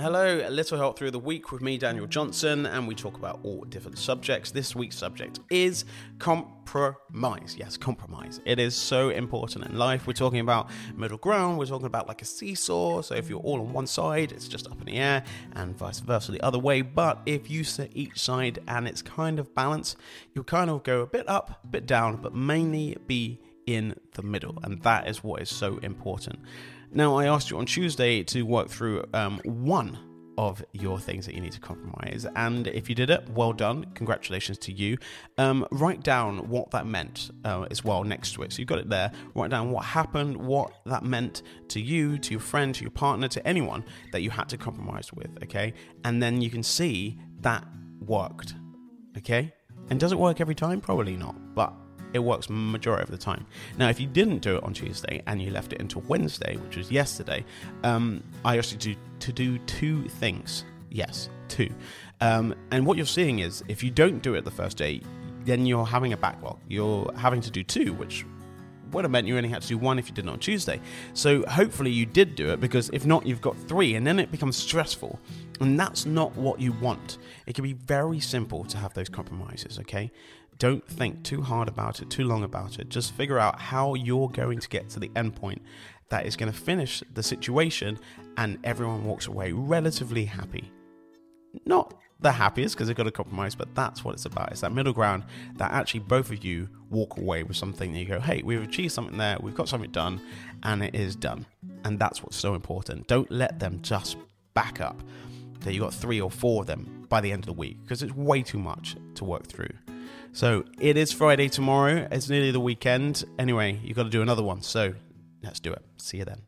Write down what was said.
Hello, a little help through the week with me, Daniel Johnson, and we talk about all different subjects. This week's subject is compromise. Yes, compromise. It is so important in life. We're talking about middle ground, we're talking about like a seesaw. So if you're all on one side, it's just up in the air, and vice versa the other way. But if you sit each side and it's kind of balanced, you'll kind of go a bit up, a bit down, but mainly be in the middle. And that is what is so important. Now, I asked you on Tuesday to work through um, one of your things that you need to compromise. And if you did it, well done. Congratulations to you. Um, write down what that meant uh, as well next to it. So you've got it there. Write down what happened, what that meant to you, to your friend, to your partner, to anyone that you had to compromise with. Okay. And then you can see that worked. Okay. And does it work every time? Probably not. But it works majority of the time. Now, if you didn't do it on Tuesday and you left it until Wednesday, which was yesterday, um, I asked you to, to do two things. Yes, two. Um, and what you're seeing is if you don't do it the first day, then you're having a backlog. You're having to do two, which would have meant you only had to do one if you did it on Tuesday. So hopefully you did do it because if not, you've got three, and then it becomes stressful. And that's not what you want. It can be very simple to have those compromises, okay? Don't think too hard about it, too long about it. Just figure out how you're going to get to the end point that is going to finish the situation and everyone walks away relatively happy. Not the happiest because they've got a compromise, but that's what it's about. It's that middle ground that actually both of you walk away with something that you go, hey, we've achieved something there, we've got something done, and it is done. And that's what's so important. Don't let them just back up that you got three or four of them by the end of the week because it's way too much to work through. So it is Friday tomorrow. It's nearly the weekend. Anyway, you've got to do another one. So let's do it. See you then.